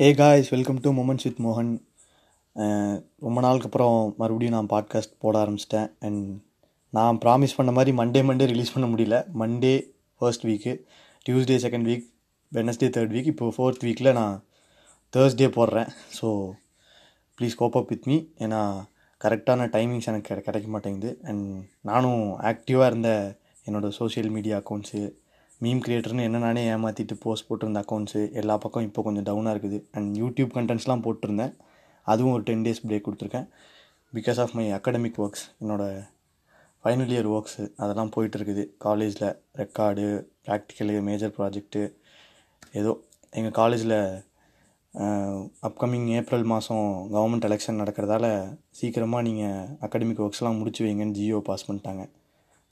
Hey guys welcome to moments with மோகன் ரொம்ப நாளுக்கு அப்புறம் மறுபடியும் நான் பாட்காஸ்ட் போட ஆரம்பிச்சிட்டேன். அண்ட் நான் ப்ராமிஸ் பண்ண மாதிரி மண்டே மண்டே ரிலீஸ் பண்ண முடியல. Monday first week Tuesday second week Wednesday third week இப்போ ஃபோர்த் வீக்கில் நான் தேர்ஸ்டே போடுறேன். So please cope up with me ஏன்னா கரெக்டான டைமிங்ஸ் எனக்கு கிடைக்க மாட்டேங்குது. அண்ட் நானும் ஆக்டிவாக இருந்த என்னோடய சோஷியல் மீடியா அக்கௌண்ட்ஸு மீம் கிரியேட்டர்னு என்ன நானே ஏமாற்றிட்டு போஸ்ட் போட்டிருந்த அக்கௌண்ட்ஸு எல்லா பக்கம் இப்போ கொஞ்சம் டவுனாக இருக்குது. அண்ட் யூடியூப் கண்டென்ட்ஸ்லாம் போட்டிருந்தேன். அதுவும் ஒரு டென் டேஸ் பிரேக் கொடுத்துருக்கேன். Because of my academic works என்னோடய ஃபைனல் இயர் ஒர்க்ஸு அதெல்லாம் போயிட்டு இருக்குது காலேஜில் ரெக்கார்டு ப்ராக்டிக்கலு மேஜர் ப்ராஜெக்ட்டு ஏதோ எங்கள் காலேஜில் அப்கமிங் ஏப்ரல் மாதம் கவர்மெண்ட் எலெக்ஷன் நடக்கிறதால சீக்கிரமாக நீங்கள் அகாடமிக் ஒர்க்ஸ்லாம் முடிச்சு வைங்கன்னு ஜியோ பாஸ் பண்ணிட்டாங்க.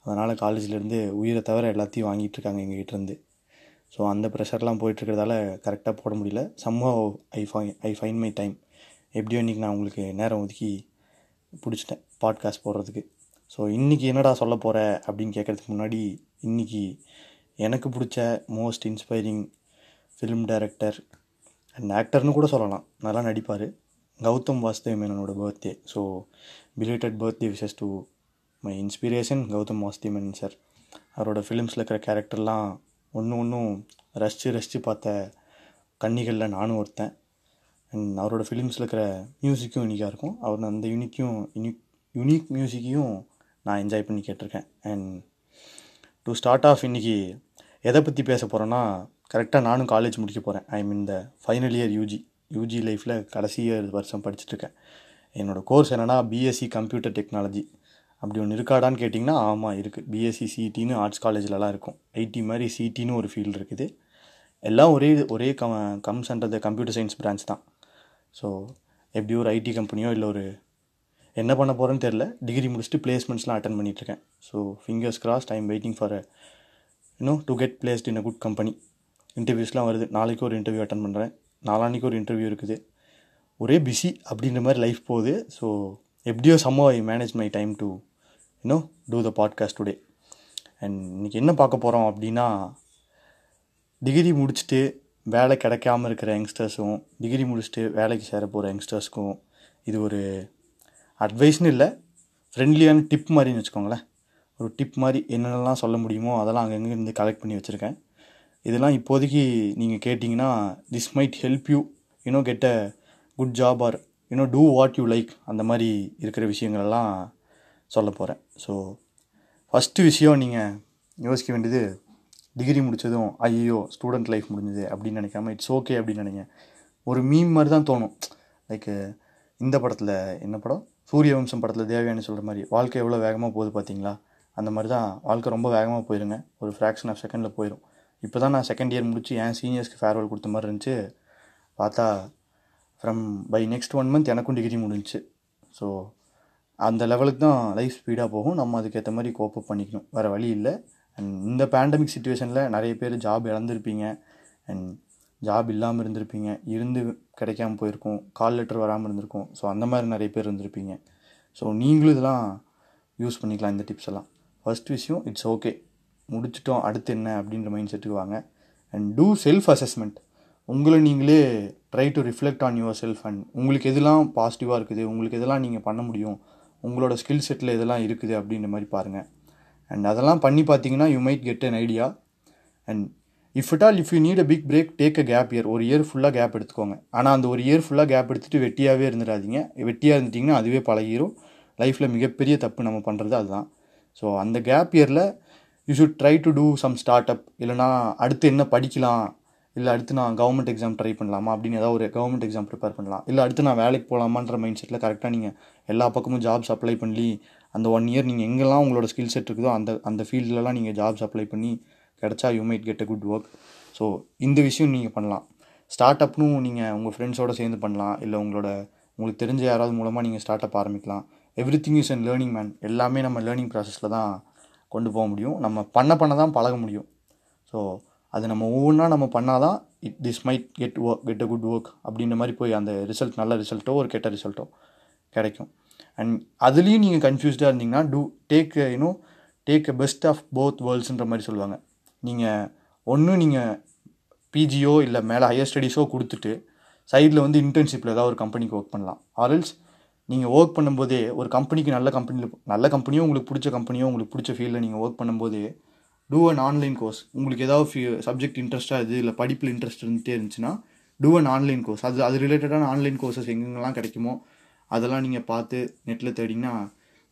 அதனால் காலேஜ்லேருந்து உயிரை தவிர எல்லாத்தையும் வாங்கிட்டுருக்காங்க எங்ககிட்டேருந்து. ஸோ அந்த ப்ரெஷர்லாம் போயிட்டுருக்கிறதால கரெக்டாக போட முடியல. சம்மோ ஐ ஃபை ஐ ஃபைன் மை டைம் எப்படியோ இன்றைக்கி நான் உங்களுக்கு நேரம் ஒதுக்கி பிடிச்சிட்டேன் பாட்காஸ்ட் போடுறதுக்கு. ஸோ இன்றைக்கி என்னடா சொல்ல போகிற அப்படின்னு கேட்குறதுக்கு முன்னாடி இன்றைக்கி எனக்கு பிடிச்ச most inspiring film director and ஆக்டர்னு கூட சொல்லலாம். நல்லா நடிப்பார். Gautham Vasudev மேனனோட birthday so belated birthday wishes to my inspiration Gautham Vasudev sir அவரோட ஃபிலிம்ஸில் இருக்கிற கேரக்டர்லாம் ஒன்று ஒன்றும் ரசித்து ரசித்து பார்த்த கன்னிகளில் நானும் ஒருத்தன். அண்ட் அவரோட ஃபிலிம்ஸில் இருக்கிற மியூசிக்கும் யூனிக்காக இருக்கும். அவர் அந்த யூனிக்கும் யூனிக் யூனிக் மியூசிக்கையும் நான் என்ஜாய் பண்ணி கேட்டிருக்கேன். அண்ட் டு ஸ்டார்ட் ஆஃப் இன்னைக்கு எதை பற்றி பேச போகிறேன்னா கரெக்டாக நானும் காலேஜ் முடிக்க போகிறேன் ஐ மீன் இந்த ஃபைனல் இயர் யூஜி யூஜி லைஃப்பில் கடைசி இயர் வருஷம் படிச்சுட்ருக்கேன் என்னோடய கோர்ஸ் என்னென்னா பிஎஸ்சி கம்ப்யூட்டர் டெக்னாலஜி அப்படி ஒன்று இருக்காடான்னு கேட்டிங்கன்னா ஆமாம் இருக்குது பிஎஸ்சி சிடின்னு ஆர்ட்ஸ் காலேஜ்லலாம் இருக்கும். ஐடி மாதிரி சிடின்னு ஒரு ஃபீல்டு இருக்குது. எல்லாம் ஒரே ஒரே come comes under the computer science branch தான். ஸோ எப்படி ஒரு ஐடி கம்பெனியோ இல்லை ஒரு என்ன பண்ண போகிறேன்னு தெரில டிகிரி முடிச்சுட்டு பிளேஸ்மெண்ட்ஸ்லாம் அட்டன் பண்ணிகிட்ருக்கேன் so fingers cross I'm waiting for you know to get placed in a good company இன்டர்வியூஸ்லாம் வருது. நாளைக்கு ஒரு இன்டர்வியூ அட்டன் பண்ணுறேன் நாளான்னைக்கு ஒரு இன்டர்வியூ இருக்குது. ஒரே பிஸி அப்படின்ற மாதிரி லைஃப் போகுது. ஸோ எப்படியோ somehow I manage my time to you know do the podcast today and இன்றைக்கி என்ன பார்க்க போகிறோம் அப்படின்னா டிகிரி முடிச்சுட்டு வேலை கிடைக்காம இருக்கிற யங்ஸ்டர்ஸும் டிகிரி முடிச்சுட்டு வேலைக்கு சேர போகிற யங்ஸ்டர்ஸ்க்கும் இது ஒரு அட்வைஸ்னு இல்லை ஃப்ரெண்ட்லியான டிப் மாதிரின்னு வச்சுக்கோங்களேன். ஒரு டிப் மாதிரி என்னென்னலாம் சொல்ல முடியுமோ அதெல்லாம் அங்கங்கே இருந்து கலெக்ட் பண்ணி வச்சுருக்கேன். இதெல்லாம் இப்போதைக்கு நீங்கள் கேட்டிங்கன்னா this might help you you know get a good job or you know do what you like அந்த மாதிரி இருக்கிற விஷயங்களெல்லாம் சொல்ல போகிறேன் ஸோ ஃபஸ்ட்டு விஷயம் நீங்கள் யோசிக்க வேண்டியது டிகிரி முடித்ததும் ஐயோ ஸ்டூடெண்ட் லைஃப் முடிஞ்சது அப்படின்னு நினைக்காம இட்ஸ் ஓகே அப்படின்னு நினைங்க. ஒரு மீம் மாதிரி தான் தோணும். லைக் இந்த படத்தில் என்ன படம்? சூரியவம்சம் படத்தில் தேவையானு சொல்கிற மாதிரி வாழ்க்கை எவ்வளோ வேகமாக போகுது பார்த்தீங்களா அந்த மாதிரி தான் வாழ்க்கை ரொம்ப வேகமாக போயிருங்க. ஒரு ஃப்ராக்ஷன் ஆஃப் செகண்டில் போயிடும் இப்போ தான் நான் செகண்ட் இயர் முடித்து என் சீனியர்ஸ்க்கு ஃபேர்வெல் கொடுத்த மாதிரி இருந்துச்சு. பார்த்தா from by next one month எனக்கும் டிகிரி முடிஞ்சுச்சு. ஸோ அந்த லெவலுக்கு தான் லைஃப் ஸ்பீடாக போகும். நம்ம அதுக்கேற்ற மாதிரி கோப்பப் பண்ணிக்கணும். வேறு வழி இல்லை. அண்ட் இந்த பேண்டமிக் சுச்சுவேஷனில் நிறைய பேர் ஜாப் இழந்திருப்பீங்க. அண்ட் ஜாப் இல்லாமல் இருந்திருப்பீங்க. இருந்து கிடைக்காம போயிருக்கும். கால் லெட்டர் வராமல் இருந்திருக்கும். ஸோ அந்த மாதிரி நிறைய பேர் இருந்திருப்பீங்க. ஸோ நீங்களும் இதெல்லாம் யூஸ் பண்ணிக்கலாம் இந்த டிப்ஸ் எல்லாம். ஃபஸ்ட் விஷயம் இட்ஸ் ஓகே முடிச்சிட்டோம் அடுத்து என்ன அப்படின்ற மைண்ட் செட்டுக்கு வாங்க. அண்ட் டூ செல்ஃப் அசஸ்மெண்ட் உங்களை நீங்களே try to reflect on yourself and உங்களுக்கு எதெல்லாம் பாசிட்டிவாக இருக்குது உங்களுக்கு எதெல்லாம் நீங்கள் பண்ண முடியும் உங்களோட ஸ்கில் செட்டில் எதெல்லாம் இருக்குது அப்படின்ற மாதிரி பாருங்கள் அண்ட் அதெல்லாம் பண்ணி பார்த்தீங்கன்னா you might get an idea and if it all if you need a big break take a gap year ஒரு இயர் ஃபுல்லாக கேப் எடுத்துக்கோங்க. ஆனால் அந்த ஒரு இயர் ஃபுல்லாக கேப் எடுத்துகிட்டு வெட்டியாகவே இருந்துடாதீங்க. வெட்டியாக இருந்துட்டிங்கன்னா அதுவே பழகிரும். லைஃப்பில் மிகப்பெரிய தப்பு நம்ம பண்ணுறது அதுதான். ஸோ அந்த கேப் இயரில் you should try to do some start up இல்லைனா அடுத்து என்ன படிக்கலாம் இல்லை அடுத்து நான் கவர்மெண்ட் எக்ஸாம் ட்ரை பண்ணலாமா? அப்படின்னு ஏதாவது ஒரு கவர்மெண்ட் எக்ஸாம் ப்ரிப்பேர் பண்ணலாம். இல்லை அடுத்து நான் வேலைக்கு போகலாமான்ற மைண்ட் செட்டில் கரெக்டாக நீங்கள் எல்லா பக்கமும் ஜாப்ஸ் அப்ளை பண்ணி அந்த ஒன் இயர் நீங்கள் எங்கெல்லாம் உங்களோட ஸ்கில் செட் இருக்குதோ அந்த அந்த ஃபீல்ட்லலாம் நீங்கள் ஜாப்ஸ் அப்ளை பண்ணி கிடச்சா you might get a good work so இந்த விஷயம் நீங்கள் பண்ணலாம். ஸ்டார்ட் அப்னும் நீங்கள் உங்கள் ஃப்ரெண்ட்ஸோட சேர்ந்து பண்ணலாம். இல்லை உங்களோட உங்களுக்கு தெரிஞ்ச யாராவது மூலமாக நீங்கள் ஸ்டார்ட் அப் ஆரம்பிக்கலாம். Everything is and learning man எல்லாமே நம்ம லேர்னிங் ப்ராசஸில் தான் கொண்டு போக முடியும். நம்ம பண்ண பண்ண தான் பழக முடியும். ஸோ அது நம்ம ஒவ்வொன்றா நம்ம பண்ணால் தான் it this might get work get a good work அப்படின்ற மாதிரி போய் அந்த ரிசல்ட் நல்ல ரிசல்ட்டோ ஒரு கெட்ட ரிசல்ட்டோ கிடைக்கும். அண்ட் அதுலேயும் நீங்கள் கன்ஃபியூஸ்டாக இருந்தீங்கன்னா do take you know take a best of both வேர்ல்ட்ஸுன்ற மாதிரி சொல்லுவாங்க. நீங்கள் ஒன்று நீங்கள் பிஜியோ இல்லை மேலே ஹையர் ஸ்டடீஸோ கொடுத்துட்டு சைடில் வந்து இன்டர்ன்ஷிப்பில் ஏதாவது ஒரு கம்பெனிக்கு ஒர்க் பண்ணலாம். ஆர்எல்ஸ் நீங்கள் ஒர்க் பண்ணும்போதே ஒரு கம்பெனிக்கு நல்ல கம்பெனியில் நல்ல கம்பெனியோ உங்களுக்கு பிடிச்ச கம்பெனியோ உங்களுக்கு பிடிச்ச ஃபீல்டில் நீங்கள் ஒர்க் பண்ணும்போது டூ அன் ஆன்லைன் கோர்ஸ் உங்களுக்கு ஏதாவது ஃபியூ சப்ஜெக்ட் இன்ட்ரெஸ்ட்டாக இது இல்லை படிப்பில் இன்ட்ரெஸ்ட் இருந்துகிட்டே இருந்துச்சுன்னா டூ அன் ஆன்லைன் கோர்ஸ் அது அது ரிலேட்டடான ஆன்லைன் கோர்சஸ் எங்கெங்கெல்லாம் கிடைக்குமோ அதெல்லாம் நீங்கள் பார்த்து நெட்டில் தேடிங்கன்னா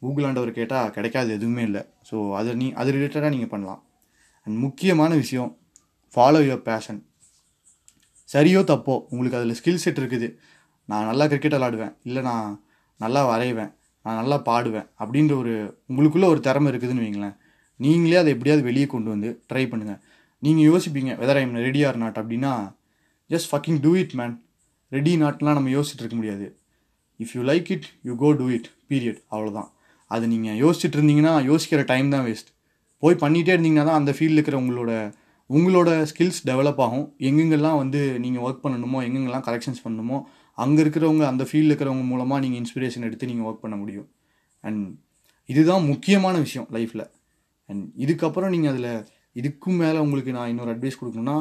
கூகுள் ஆண்டவர் கேட்டால் கிடைக்காது எதுவுமே இல்லை. ஸோ அதை நீ அது ரிலேட்டடாக நீங்கள் பண்ணலாம். அண்ட் முக்கியமான விஷயம் ஃபாலோ யுவர் பேஷன் சரியோ தப்போ உங்களுக்கு அதில் ஸ்கில் செட் இருக்குது. நான் நல்லா கிரிக்கெட் விளாடுவேன். இல்லை நான் நல்லா வரைவேன். நான் நல்லா பாடுவேன். அப்படின்ற ஒரு உங்களுக்குள்ளே ஒரு திறமை இருக்குதுன்னு வைங்களேன். நீங்களே அதை எப்படியாவது வெளியே கொண்டு வந்து ட்ரை பண்ணுங்கள் நீங்கள் யோசிப்பீங்க whether I'm ready or not அப்படின்னா just fucking do it man ready நாட்லாம் நம்ம யோசிச்சுட்டு இருக்க முடியாது. If you like it you go do it period அவ்வளோதான் அது நீங்கள் யோசிச்சுட்டு இருந்தீங்கன்னா யோசிக்கிற டைம் தான் வேஸ்ட் போய் பண்ணிகிட்டே இருந்தீங்கன்னா தான் அந்த ஃபீல்டில் இருக்கிற உங்களோட உங்களோட ஸ்கில்ஸ் டெவலப் ஆகும். எங்கெங்கெல்லாம் வந்து நீங்கள் ஒர்க் பண்ணணுமோ எங்கெங்கெல்லாம் கரெக்ஷன்ஸ் பண்ணணுமோ அங்கே இருக்கிறவங்க அந்த ஃபீல்டில் இருக்கிறவங்க மூலமாக நீங்கள் இன்ஸ்பிரேஷன் எடுத்து நீங்கள் ஒர்க் பண்ண முடியும். அண்ட் இதுதான் முக்கியமான விஷயம் லைஃப்பில் அண்ட் இதுக்கப்புறம் நீங்கள் அதில் இதுக்கும் மேலே உங்களுக்கு நான் இன்னொரு அட்வைஸ் கொடுக்கணுன்னா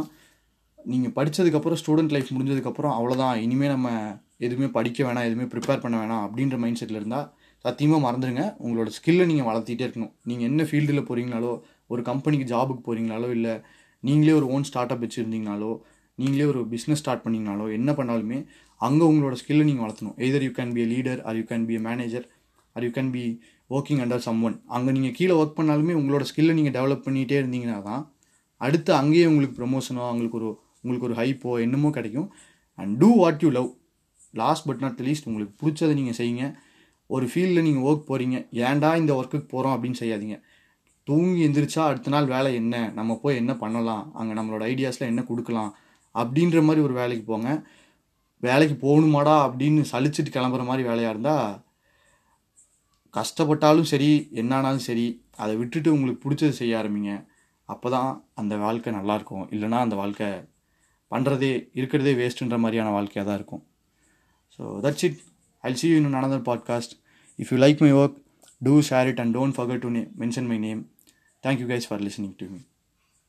நீங்கள் படித்ததுக்கப்புறம் ஸ்டூடெண்ட் லைஃப் முடிஞ்சதுக்கப்புறம் அவ்வளோதான் இனிமேல் நம்ம எதுவுமே படிக்க வேணாம் எதுவுமே ப்ரிப்பேர் பண்ண வேணாம் அப்படின்ற மைண்ட் செட்டில் இருந்தால் சத்தியமாக மறந்துடுங்க உங்களோட ஸ்கில்லை நீங்கள் வளர்த்திட்டே இருக்கணும். நீங்கள் என்ன ஃபீல்டில் போகிறீங்களோ ஒரு கம்பெனிக்கு ஜாபுக்கு போகிறீங்களாலோ இல்லை நீங்களே ஒரு ஓன் ஸ்டார்ட் அப் வச்சுருந்தீங்கனாலோ நீங்களே ஒரு பிஸ்னஸ் ஸ்டார்ட் பண்ணிங்கனாலோ என்ன பண்ணாலுமே அங்கே உங்களோட ஸ்கில்லை நீங்கள் வளர்த்தணும். Either you can be a leader or you can be a manager or you can be working under someone அங்கே நீங்கள் கீழே ஒர்க் பண்ணாலுமே உங்களோட ஸ்கில்லை நீங்கள் டெவலப் பண்ணிகிட்டே இருந்தீங்கன்னா தான் அடுத்து அங்கேயே உங்களுக்கு ப்ரொமோஷனோ அவங்களுக்கு ஒரு உங்களுக்கு ஒரு ஹைப்போ என்னமோ கிடைக்கும். And do what you love last but not least உங்களுக்கு பிடிச்சதை நீங்கள் செய்யுங்க. ஒரு ஃபீல்டில் நீங்கள் ஒர்க் போகிறீங்க ஏன்டா இந்த ஒர்க்குக்கு போகிறோம் அப்படின்னு செய்யாதீங்க. தூங்கி எந்திரிச்சா அடுத்த நாள் வேலை என்ன? நம்ம போய் என்ன பண்ணலாம்? அங்கே நம்மளோட ஐடியாஸில் என்ன கொடுக்கலாம்? அப்படின்ற மாதிரி ஒரு வேலைக்கு போங்க. வேலைக்கு போகணுமாடா அப்படின்னு சலிச்சுட்டு கிளம்புற மாதிரி வேலையாக இருந்தால் கஷ்டப்பட்டாலும் சரி என்னானாலும் சரி அதை விட்டுட்டு உங்களுக்கு பிடிச்சது செய்ய ஆரம்பிங்க. அப்போ தான் அந்த வாழ்க்கை நல்லாயிருக்கும். இல்லைனா அந்த வாழ்க்கை பண்ணுறதே இருக்கிறதே வேஸ்ட்டுன்ற மாதிரியான வாழ்க்கையாக தான் இருக்கும். So that's it I'll see you in another podcast. If you like my work do share it and don't forget to na- mention my name. Thank you guys for listening to